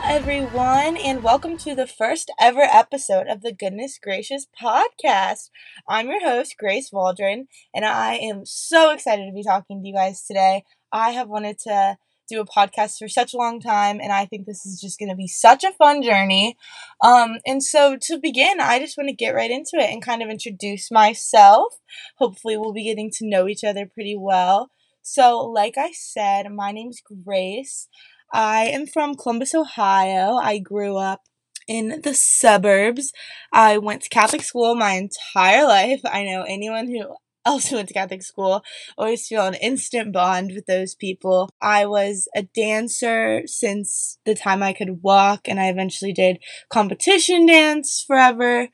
Hello, everyone, and welcome to the first ever episode of the Goodness Gracious podcast. I'm your host, Grace Waldron, and I am so excited to be talking to you guys today. I have wanted to do a podcast for such a long time, and I think this is just going to be such a fun journey. Um, and so, to begin, I just want to get right into it and kind of introduce myself. Hopefully, we'll be getting to know each other pretty well. So, like I said, my name's Grace. I am from Columbus, Ohio. I grew up in the suburbs. I went to Catholic school my entire life. I know anyone who else who went to Catholic school always feel an instant bond with those people. I was a dancer since the time I could walk, and I eventually did competition dance forever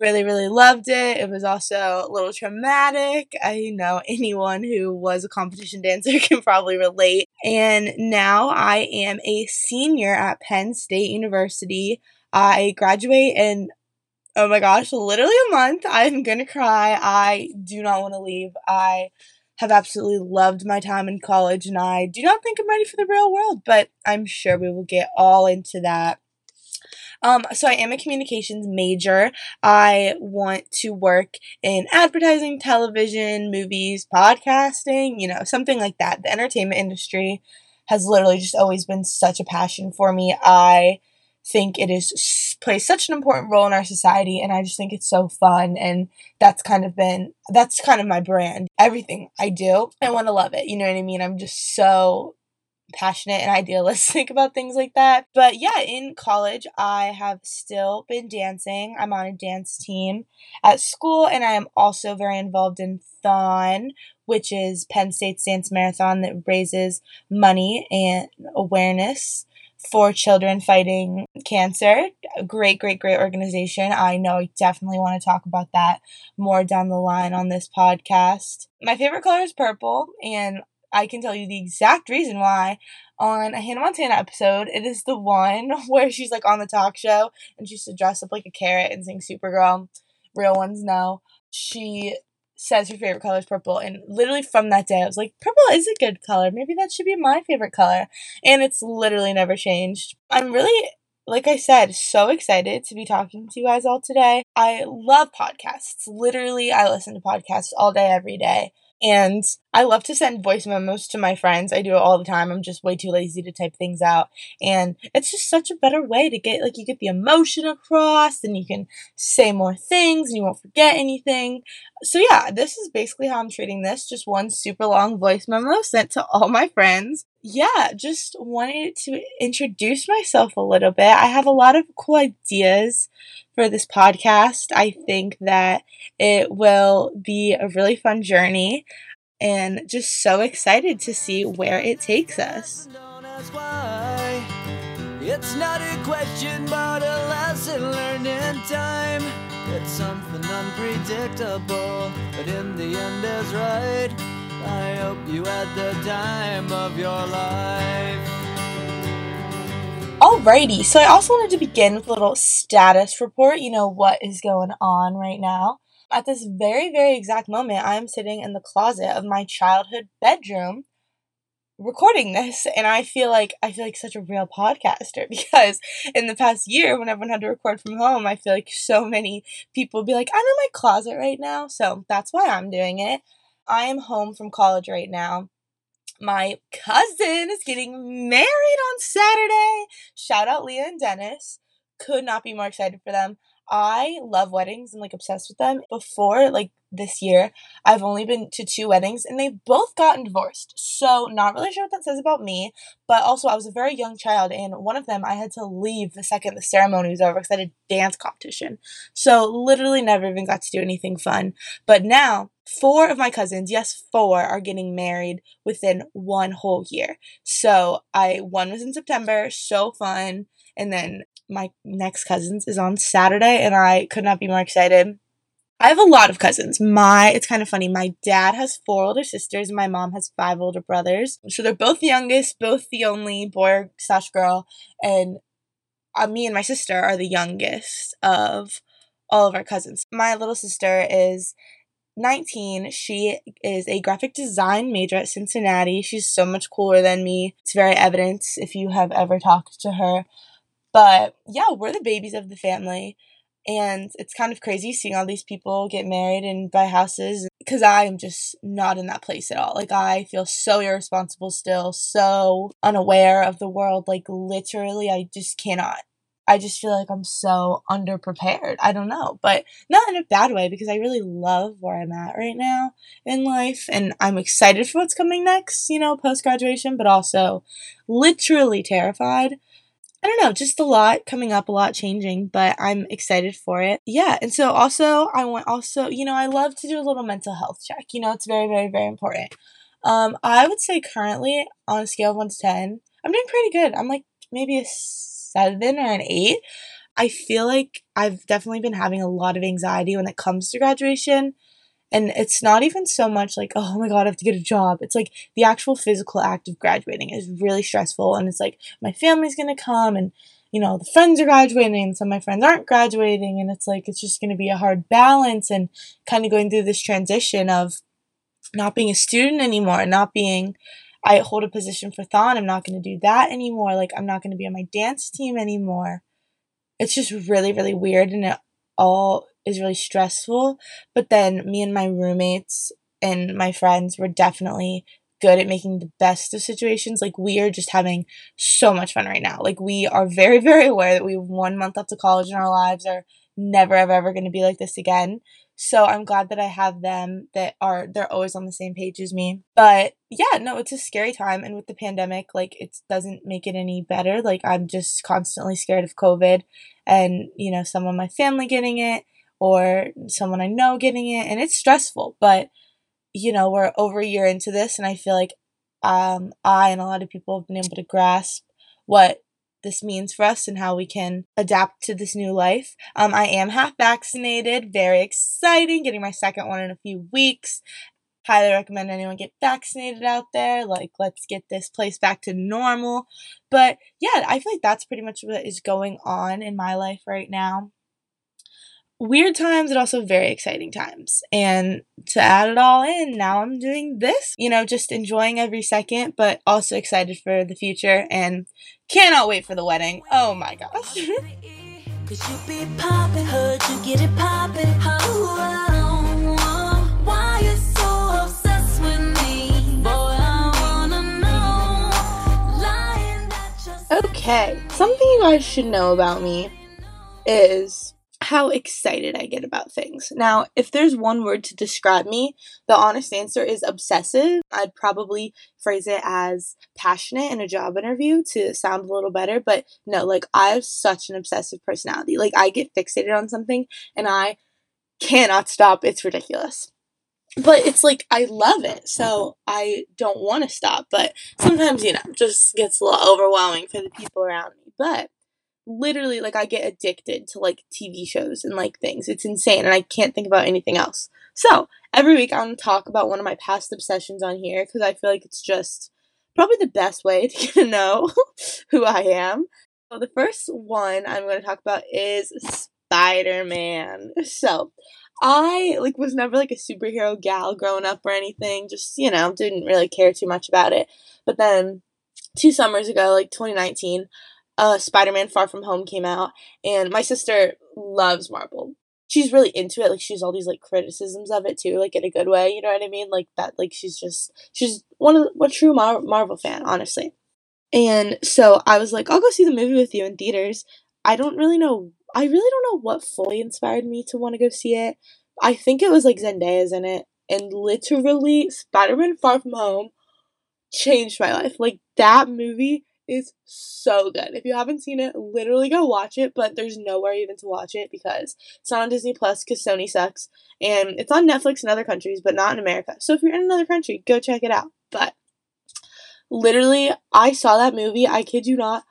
really really loved it it was also a little traumatic i know anyone who was a competition dancer can probably relate and now i am a senior at penn state university. I graduate in oh my gosh literally a month. I'm gonna cry. I do not want to leave. I have absolutely loved my time in college and i do not think i'm ready for the real world but i'm sure we will get all into that um, so I am a communications major. I want to work in advertising, television, movies, podcasting, you know, something like that. The entertainment industry has literally just always been such a passion for me. I think it is plays such an important role in our society and I just think it's so fun and that's kind of been that's kind of my brand. Everything I do, I want to love it. You know what I mean? I'm just so passionate and idealistic about things like that. But yeah, in college, I have still been dancing. I'm on a dance team at school, and I am also very involved in Thon, which is Penn State's dance marathon that raises money and awareness for children fighting cancer. Great, great, great organization. I know I definitely want to talk about that more down the line on this podcast. My favorite color is purple, and I can tell you the exact reason why on a Hannah Montana episode. It is the one where she's like on the talk show and she's to dress up like a carrot and sing Supergirl. Real ones know. She says her favorite color is purple, and literally from that day, I was like, purple is a good color. Maybe that should be my favorite color. And it's literally never changed. I'm really like I said, so excited to be talking to you guys all today. I love podcasts. Literally, I listen to podcasts all day, every day. And I love to send voice memos to my friends. I do it all the time. I'm just way too lazy to type things out. And it's just such a better way to get, like, you get the emotion across and you can say more things and you won't forget anything. So, yeah, this is basically how I'm treating this. Just one super long voice memo sent to all my friends. Yeah, just wanted to introduce myself a little bit. I have a lot of cool ideas for this podcast. I think that it will be a really fun journey and just so excited to see where it takes us. It's not a question, but a lesson learned in time. It's something unpredictable, but in the end is right. I hope you had the time of your life. Alrighty, so I also wanted to begin with a little status report, you know, what is going on right now. At this very, very exact moment, I am sitting in the closet of my childhood bedroom recording this and I feel like I feel like such a real podcaster because in the past year when everyone had to record from home, I feel like so many people would be like, I'm in my closet right now. So that's why I'm doing it. I am home from college right now my cousin is getting married on Saturday. Shout out Leah and Dennis. Could not be more excited for them. I love weddings and like obsessed with them. Before like this year, I've only been to two weddings and they both gotten divorced. So, not really sure what that says about me, but also I was a very young child and one of them I had to leave the second the ceremony was over because I had a dance competition. So, literally never even got to do anything fun. But now, four of my cousins, yes, four are getting married within one whole year. So, I one was in September, so fun, and then my next cousins is on Saturday and I could not be more excited. I have a lot of cousins. My it's kind of funny. My dad has four older sisters and my mom has five older brothers. So they're both the youngest, both the only boy slash girl, and uh, me and my sister are the youngest of all of our cousins. My little sister is 19. She is a graphic design major at Cincinnati. She's so much cooler than me. It's very evident if you have ever talked to her. But yeah, we're the babies of the family. And it's kind of crazy seeing all these people get married and buy houses because I am just not in that place at all. Like, I feel so irresponsible still, so unaware of the world. Like, literally, I just cannot. I just feel like I'm so underprepared. I don't know, but not in a bad way because I really love where I'm at right now in life and I'm excited for what's coming next, you know, post graduation, but also literally terrified I don't know, just a lot coming up, a lot changing, but I'm excited for it. Yeah, and so also I want also, you know, I love to do a little mental health check. You know, it's very, very, very important. Um, I would say currently on a scale of one to ten, I'm doing pretty good. I'm like maybe a seven or an eight. I feel like I've definitely been having a lot of anxiety when it comes to graduation. And it's not even so much like, oh my God, I have to get a job. It's like the actual physical act of graduating is really stressful. And it's like, my family's going to come and, you know, the friends are graduating and some of my friends aren't graduating. And it's like, it's just going to be a hard balance and kind of going through this transition of not being a student anymore, not being, I hold a position for Thon. I'm not going to do that anymore. Like, I'm not going to be on my dance team anymore. It's just really, really weird. And it all is really stressful. But then me and my roommates and my friends were definitely good at making the best of situations. Like we are just having so much fun right now. Like we are very, very aware that we have one month left to college and our lives are never ever ever going to be like this again. So I'm glad that I have them that are they're always on the same page as me. But yeah, no, it's a scary time and with the pandemic, like it doesn't make it any better. Like I'm just constantly scared of COVID and, you know, some of my family getting it or someone I know getting it, and it's stressful. But you know, we're over a year into this, and I feel like um, I and a lot of people have been able to grasp what this means for us and how we can adapt to this new life. Um, I am half vaccinated, very exciting, getting my second one in a few weeks. Highly recommend anyone get vaccinated out there. Like, let's get this place back to normal. But yeah, I feel like that's pretty much what is going on in my life right now weird times and also very exciting times. And to add it all in, now I'm doing this, you know, just enjoying every second, but also excited for the future and cannot wait for the wedding. Oh my gosh. Cause you be poppin', heard you get it poppin'. why you so obsessed with me? Boy, I wanna know. Okay, something you guys should know about me is how excited I get about things. Now, if there's one word to describe me, the honest answer is obsessive. I'd probably phrase it as passionate in a job interview to sound a little better, but no, like I have such an obsessive personality. Like I get fixated on something and I cannot stop. It's ridiculous. But it's like I love it, so I don't want to stop. But sometimes, you know, just gets a little overwhelming for the people around me. But literally like I get addicted to like TV shows and like things. It's insane and I can't think about anything else. So, every week I'm going to talk about one of my past obsessions on here cuz I feel like it's just probably the best way to get to know who I am. So, the first one I'm going to talk about is Spider-Man. So, I like was never like a superhero gal growing up or anything. Just, you know, didn't really care too much about it. But then two summers ago, like 2019, uh, Spider Man Far From Home came out, and my sister loves Marvel. She's really into it. Like she's all these like criticisms of it too, like in a good way. You know what I mean? Like that. Like she's just she's one of a true Mar- Marvel fan, honestly. And so I was like, I'll go see the movie with you in theaters. I don't really know. I really don't know what fully inspired me to want to go see it. I think it was like Zendaya's in it, and literally Spider Man Far From Home changed my life. Like that movie is so good. If you haven't seen it, literally go watch it, but there's nowhere even to watch it because it's not on Disney Plus because Sony sucks. And it's on Netflix in other countries, but not in America. So if you're in another country, go check it out. But literally, I saw that movie, I kid you not,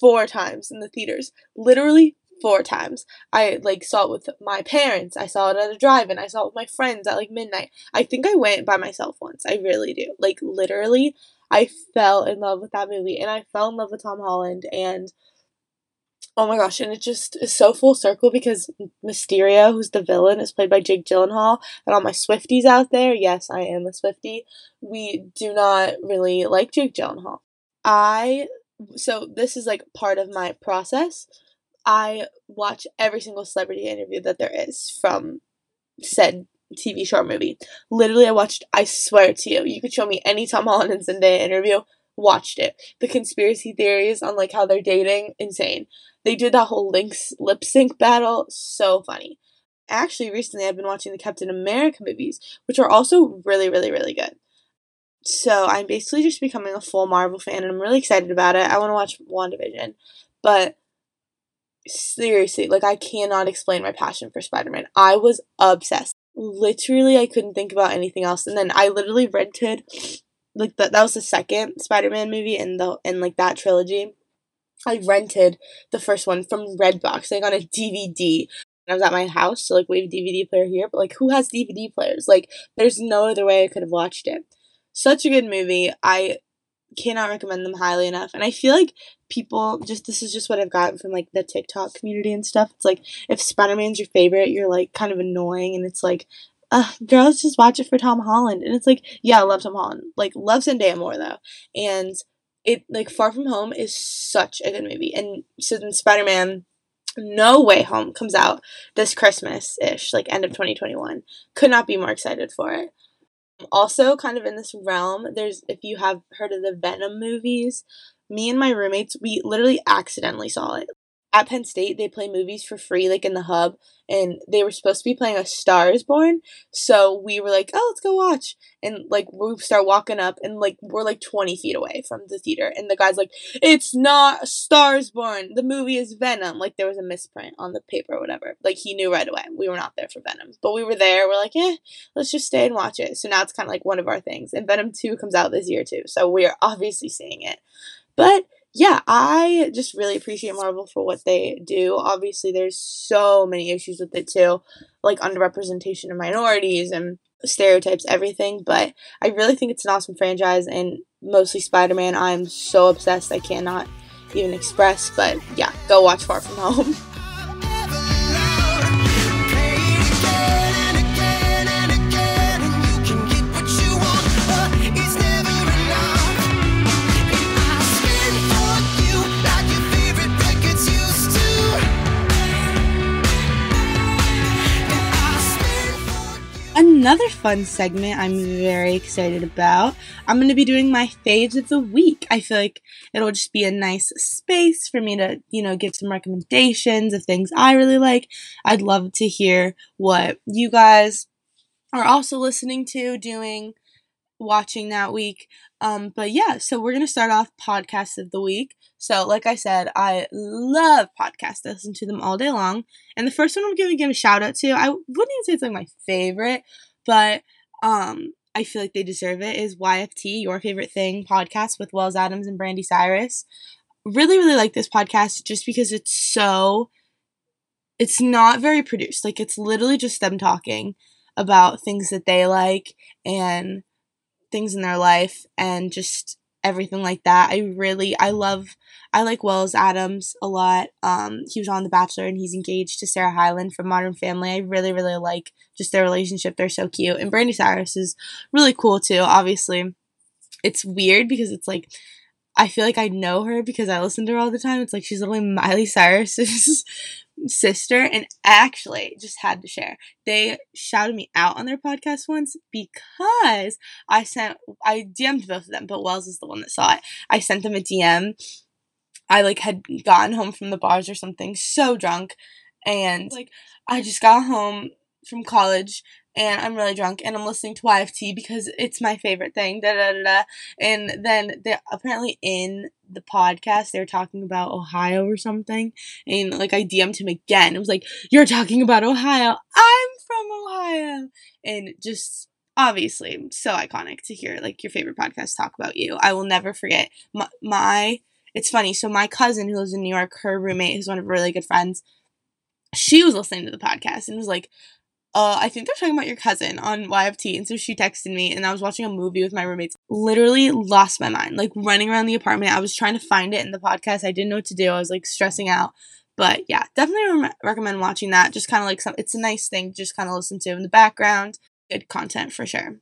four times in the theaters. Literally four times. I like saw it with my parents. I saw it at a drive-in. I saw it with my friends at like midnight. I think I went by myself once. I really do. Like literally, I fell in love with that movie and I fell in love with Tom Holland and oh my gosh, and it just is so full circle because Mysterio, who's the villain, is played by Jake Gyllenhaal. And all my Swifties out there, yes, I am a Swiftie. We do not really like Jake Gyllenhaal. I so this is like part of my process. I watch every single celebrity interview that there is from said TV show or movie. Literally, I watched. I swear to you, you could show me any Tom Holland and Zendaya interview. Watched it. The conspiracy theories on like how they're dating, insane. They did that whole links lip sync battle, so funny. Actually, recently I've been watching the Captain America movies, which are also really, really, really good. So I'm basically just becoming a full Marvel fan, and I'm really excited about it. I want to watch WandaVision, but seriously, like I cannot explain my passion for Spider-Man. I was obsessed. Literally, I couldn't think about anything else. And then I literally rented like that that was the second Spider-Man movie in the in like that trilogy. I rented the first one from Redbox, like on a DVD. I was at my house, so like we have a DVD player here, but like who has DVD players? Like there's no other way I could have watched it. Such a good movie. I cannot recommend them highly enough. And I feel like people just this is just what I've gotten from like the TikTok community and stuff. It's like if Spider Man's your favorite, you're like kind of annoying and it's like uh, girls just watch it for Tom Holland. And it's like, yeah, I love Tom Holland. Like, love Zendaya more though. And it, like, Far From Home is such a good movie. And so then Spider Man No Way Home comes out this Christmas ish, like end of 2021. Could not be more excited for it. Also, kind of in this realm, there's if you have heard of the Venom movies, me and my roommates, we literally accidentally saw it. At Penn State, they play movies for free, like in the hub, and they were supposed to be playing A Star is Born. So we were like, oh, let's go watch. And like, we start walking up, and like, we're like 20 feet away from the theater. And the guy's like, it's not Star is Born. The movie is Venom. Like, there was a misprint on the paper or whatever. Like, he knew right away. We were not there for Venom. But we were there. We're like, eh, let's just stay and watch it. So now it's kind of like one of our things. And Venom 2 comes out this year too. So we are obviously seeing it. But yeah, I just really appreciate Marvel for what they do. Obviously, there's so many issues with it too, like underrepresentation of minorities and stereotypes, everything. But I really think it's an awesome franchise, and mostly Spider Man. I'm so obsessed, I cannot even express. But yeah, go watch Far From Home. another fun segment I'm very excited about. I'm going to be doing my faves of the week. I feel like it'll just be a nice space for me to, you know, give some recommendations of things I really like. I'd love to hear what you guys are also listening to, doing, watching that week. Um, but yeah, so we're gonna start off podcast of the week. So, like I said, I love podcasts. I listen to them all day long. And the first one I'm gonna give a shout out to, I wouldn't even say it's like my favorite, but um, I feel like they deserve it, is YFT, Your Favorite Thing podcast with Wells Adams and Brandi Cyrus. Really, really like this podcast just because it's so, it's not very produced. Like, it's literally just them talking about things that they like and things in their life and just everything like that. I really I love I like Wells Adams a lot. Um he was on The Bachelor and he's engaged to Sarah Hyland from Modern Family. I really really like just their relationship. They're so cute. And Brandi Cyrus is really cool too. Obviously, it's weird because it's like I feel like I know her because I listen to her all the time. It's like she's literally Miley Cyrus's sister and actually just had to share. They shouted me out on their podcast once because i sent i dm'd both of them but wells is the one that saw it. I sent them a dm i like had gotten home from the bars or something so drunk and like i just got home from college and I'm really drunk and I'm listening to YFT because it's my favorite thing. Da da da. da. And then they apparently in the podcast they were talking about Ohio or something, and like I DM'd him again. It was like, "You're talking about Ohio. I'm from Ohio," and just obviously so iconic to hear like your favorite podcast talk about you. I will never forget my, my it's funny. So my cousin who lives in New York, her roommate, who's one of really good friends, she was listening to the podcast and was like, uh, I think they're talking about your cousin on YFT. And so she texted me, and I was watching a movie with my roommates. Literally lost my mind, like running around the apartment. I was trying to find it in the podcast. I didn't know what to do. I was like stressing out. But yeah, definitely re- recommend watching that. Just kind of like some, it's a nice thing to just kind of listen to in the background. Good content for sure.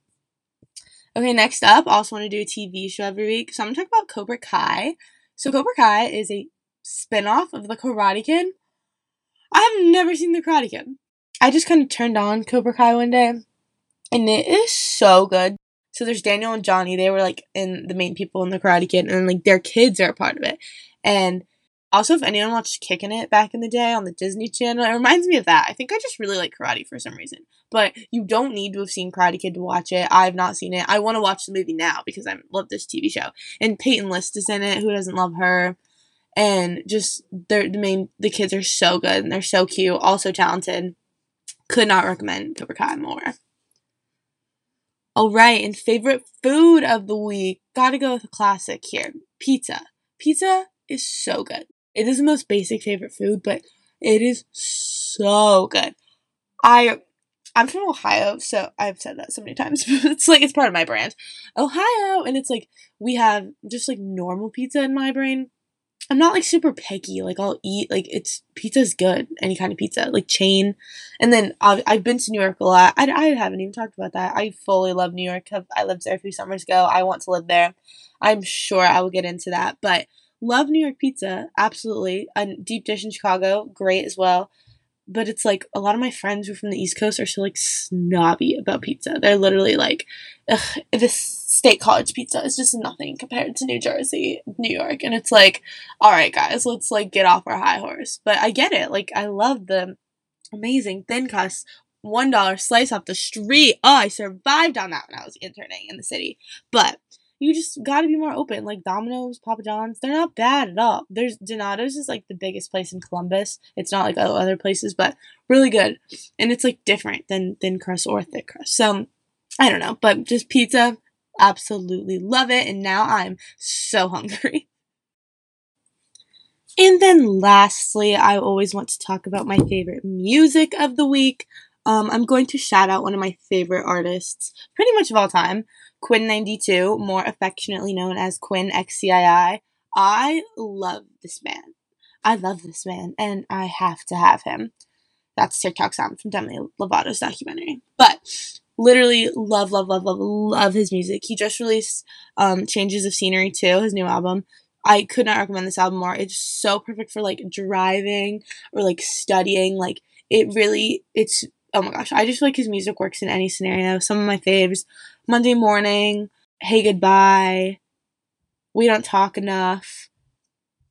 Okay, next up, I also want to do a TV show every week. So I'm gonna talk about Cobra Kai. So Cobra Kai is a spin-off of the Karate Kid. I've never seen the Karate Kid. I just kind of turned on Cobra Kai one day, and it is so good. So there's Daniel and Johnny. They were like in the main people in the Karate Kid, and like their kids are a part of it. And also, if anyone watched Kicking It back in the day on the Disney Channel, it reminds me of that. I think I just really like karate for some reason. But you don't need to have seen Karate Kid to watch it. I've not seen it. I want to watch the movie now because I love this TV show. And Peyton List is in it. Who doesn't love her? And just the main the kids are so good and they're so cute, also talented. Could not recommend Cobra Kai more. All right, and favorite food of the week. Gotta go with a classic here pizza. Pizza is so good. It is the most basic favorite food, but it is so good. I I'm from Ohio, so I've said that so many times. it's like it's part of my brand. Ohio, and it's like we have just like normal pizza in my brain. I'm not like super picky. Like I'll eat like it's pizza's good. Any kind of pizza, like chain. And then I've, I've been to New York a lot. I, I haven't even talked about that. I fully love New York. I lived there a few summers ago. I want to live there. I'm sure I will get into that. But love New York pizza, absolutely. A deep dish in Chicago, great as well. But it's like a lot of my friends who are from the East Coast are so like snobby about pizza. They're literally like, this state college pizza is just nothing compared to New Jersey, New York. And it's like, all right, guys, let's like get off our high horse. But I get it. Like, I love the amazing thin crust, $1 slice off the street. Oh, I survived on that when I was interning in the city. But you just got to be more open. Like Domino's, Papa John's, they're not bad at all. There's Donato's is like the biggest place in Columbus. It's not like other places, but really good, and it's like different than thin crust or thick crust. So I don't know, but just pizza, absolutely love it. And now I'm so hungry. And then lastly, I always want to talk about my favorite music of the week. Um, I'm going to shout out one of my favorite artists, pretty much of all time, Quinn92, more affectionately known as Quinn XCII. I love this man. I love this man, and I have to have him. That's TikTok sound from Demi Lovato's documentary. But literally love, love, love, love, love his music. He just released um, Changes of Scenery too, his new album. I could not recommend this album more. It's so perfect for like driving or like studying. Like it really, it's oh my gosh, I just like his music works in any scenario. Some of my faves: Monday Morning, Hey Goodbye, We Don't Talk Enough.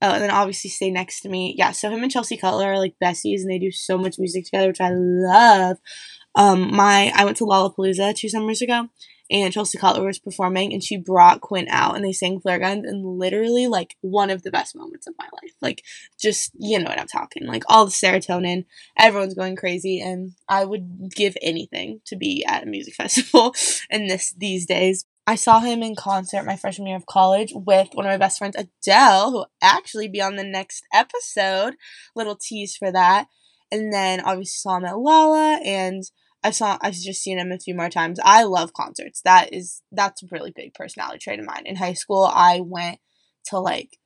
Oh, and then obviously Stay Next to Me. Yeah, so him and Chelsea Cutler are like besties, and they do so much music together, which I love. Um, my I went to Lollapalooza two summers ago, and Chelsea Cutler was performing, and she brought Quinn out, and they sang Flare Guns, and literally like one of the best moments of my life. Like, just you know what I'm talking. Like all the serotonin, everyone's going crazy, and I would give anything to be at a music festival in this these days. I saw him in concert my freshman year of college with one of my best friends, Adele, who actually be on the next episode. Little tease for that. And then obviously saw him at Lolla and I saw I've just seen him a few more times. I love concerts. That is that's a really big personality trait of mine. In high school, I went to like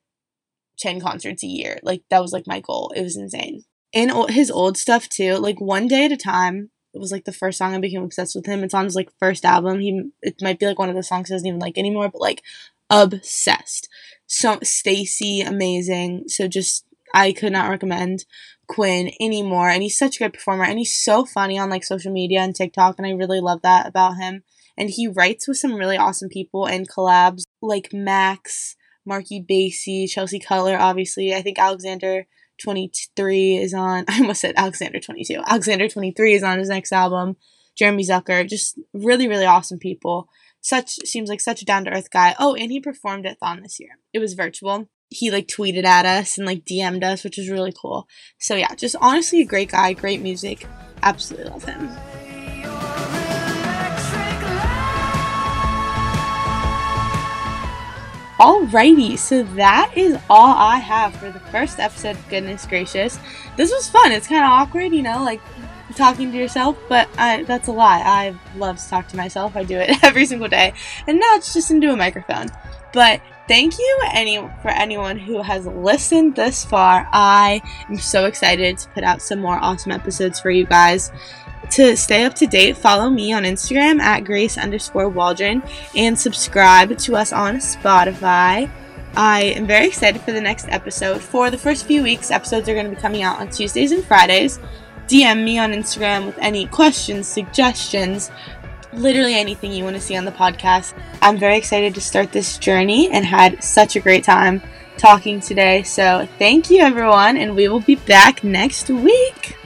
10 concerts a year. Like that was like my goal. It was insane. And his old stuff too, like One Day at a Time it was like the first song I became obsessed with him. It's on his like first album. He it might be like one of the songs he doesn't even like anymore, but like obsessed. So Stacy, amazing. So just I could not recommend Quinn anymore. And he's such a good performer. And he's so funny on like social media and TikTok. And I really love that about him. And he writes with some really awesome people and collabs like Max, Marky Basie, Chelsea Cutler, obviously. I think Alexander 23 is on. I almost said Alexander 22. Alexander 23 is on his next album. Jeremy Zucker. Just really, really awesome people. Such seems like such a down to earth guy. Oh, and he performed at Thon this year. It was virtual he like tweeted at us and like DM'd us, which was really cool. So yeah, just honestly a great guy, great music. Absolutely love him. Alrighty, so that is all I have for the first episode Goodness Gracious. This was fun. It's kind of awkward, you know, like talking to yourself, but I, that's a lie. I love to talk to myself. I do it every single day. And now it's just into a microphone. But thank you any for anyone who has listened this far. I am so excited to put out some more awesome episodes for you guys. To stay up to date, follow me on Instagram at Grace underscore Waldron and subscribe to us on Spotify. I am very excited for the next episode. For the first few weeks, episodes are going to be coming out on Tuesdays and Fridays. DM me on Instagram with any questions, suggestions, literally anything you want to see on the podcast. I'm very excited to start this journey and had such a great time talking today. So, thank you everyone, and we will be back next week.